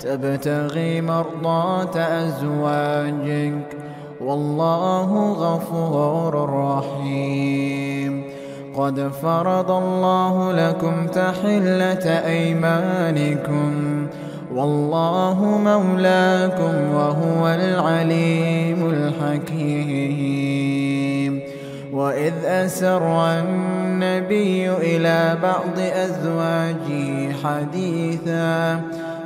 تبتغي مرضات أزواجك والله غفور رحيم. قد فرض الله لكم تحلة أيمانكم والله مولاكم وهو العليم الحكيم. وإذ أسر النبي إلى بعض أزواجه حديثاً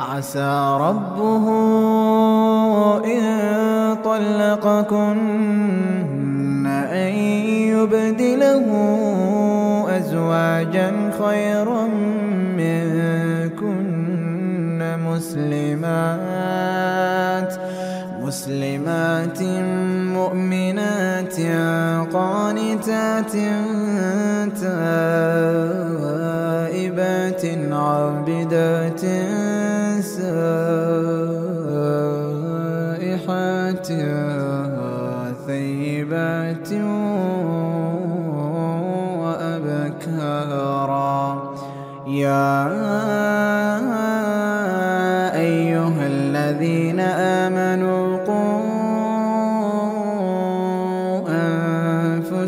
عسى ربه إن طلقكن أن يبدله أزواجا خيرا منكن مسلمات مسلمات مؤمنات قانتات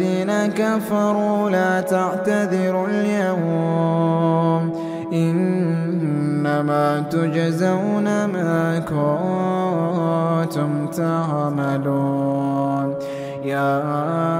الذين كفروا لا تعتذروا اليوم إنما تجزون ما كنتم تعملون. يا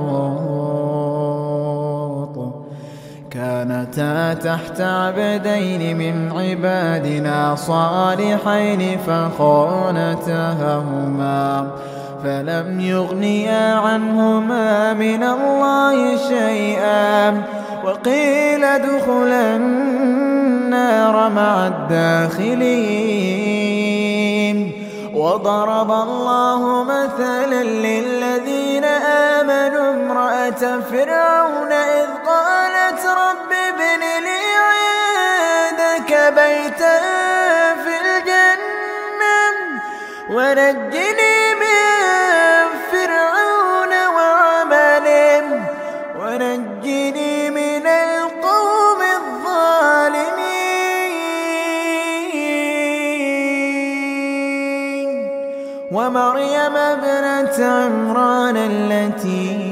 كانتا تحت عبدين من عبادنا صالحين فخانتهما فلم يغنيا عنهما من الله شيئا وقيل ادخلا النار مع الداخلين. وضرب الله مثلا للذين آمنوا امرأة فرعون إذ ابن لي عندك بيتا في الجنة. ونجني من فرعون وعمله ونجني من القوم الظالمين. ومريم ابنة عمران التي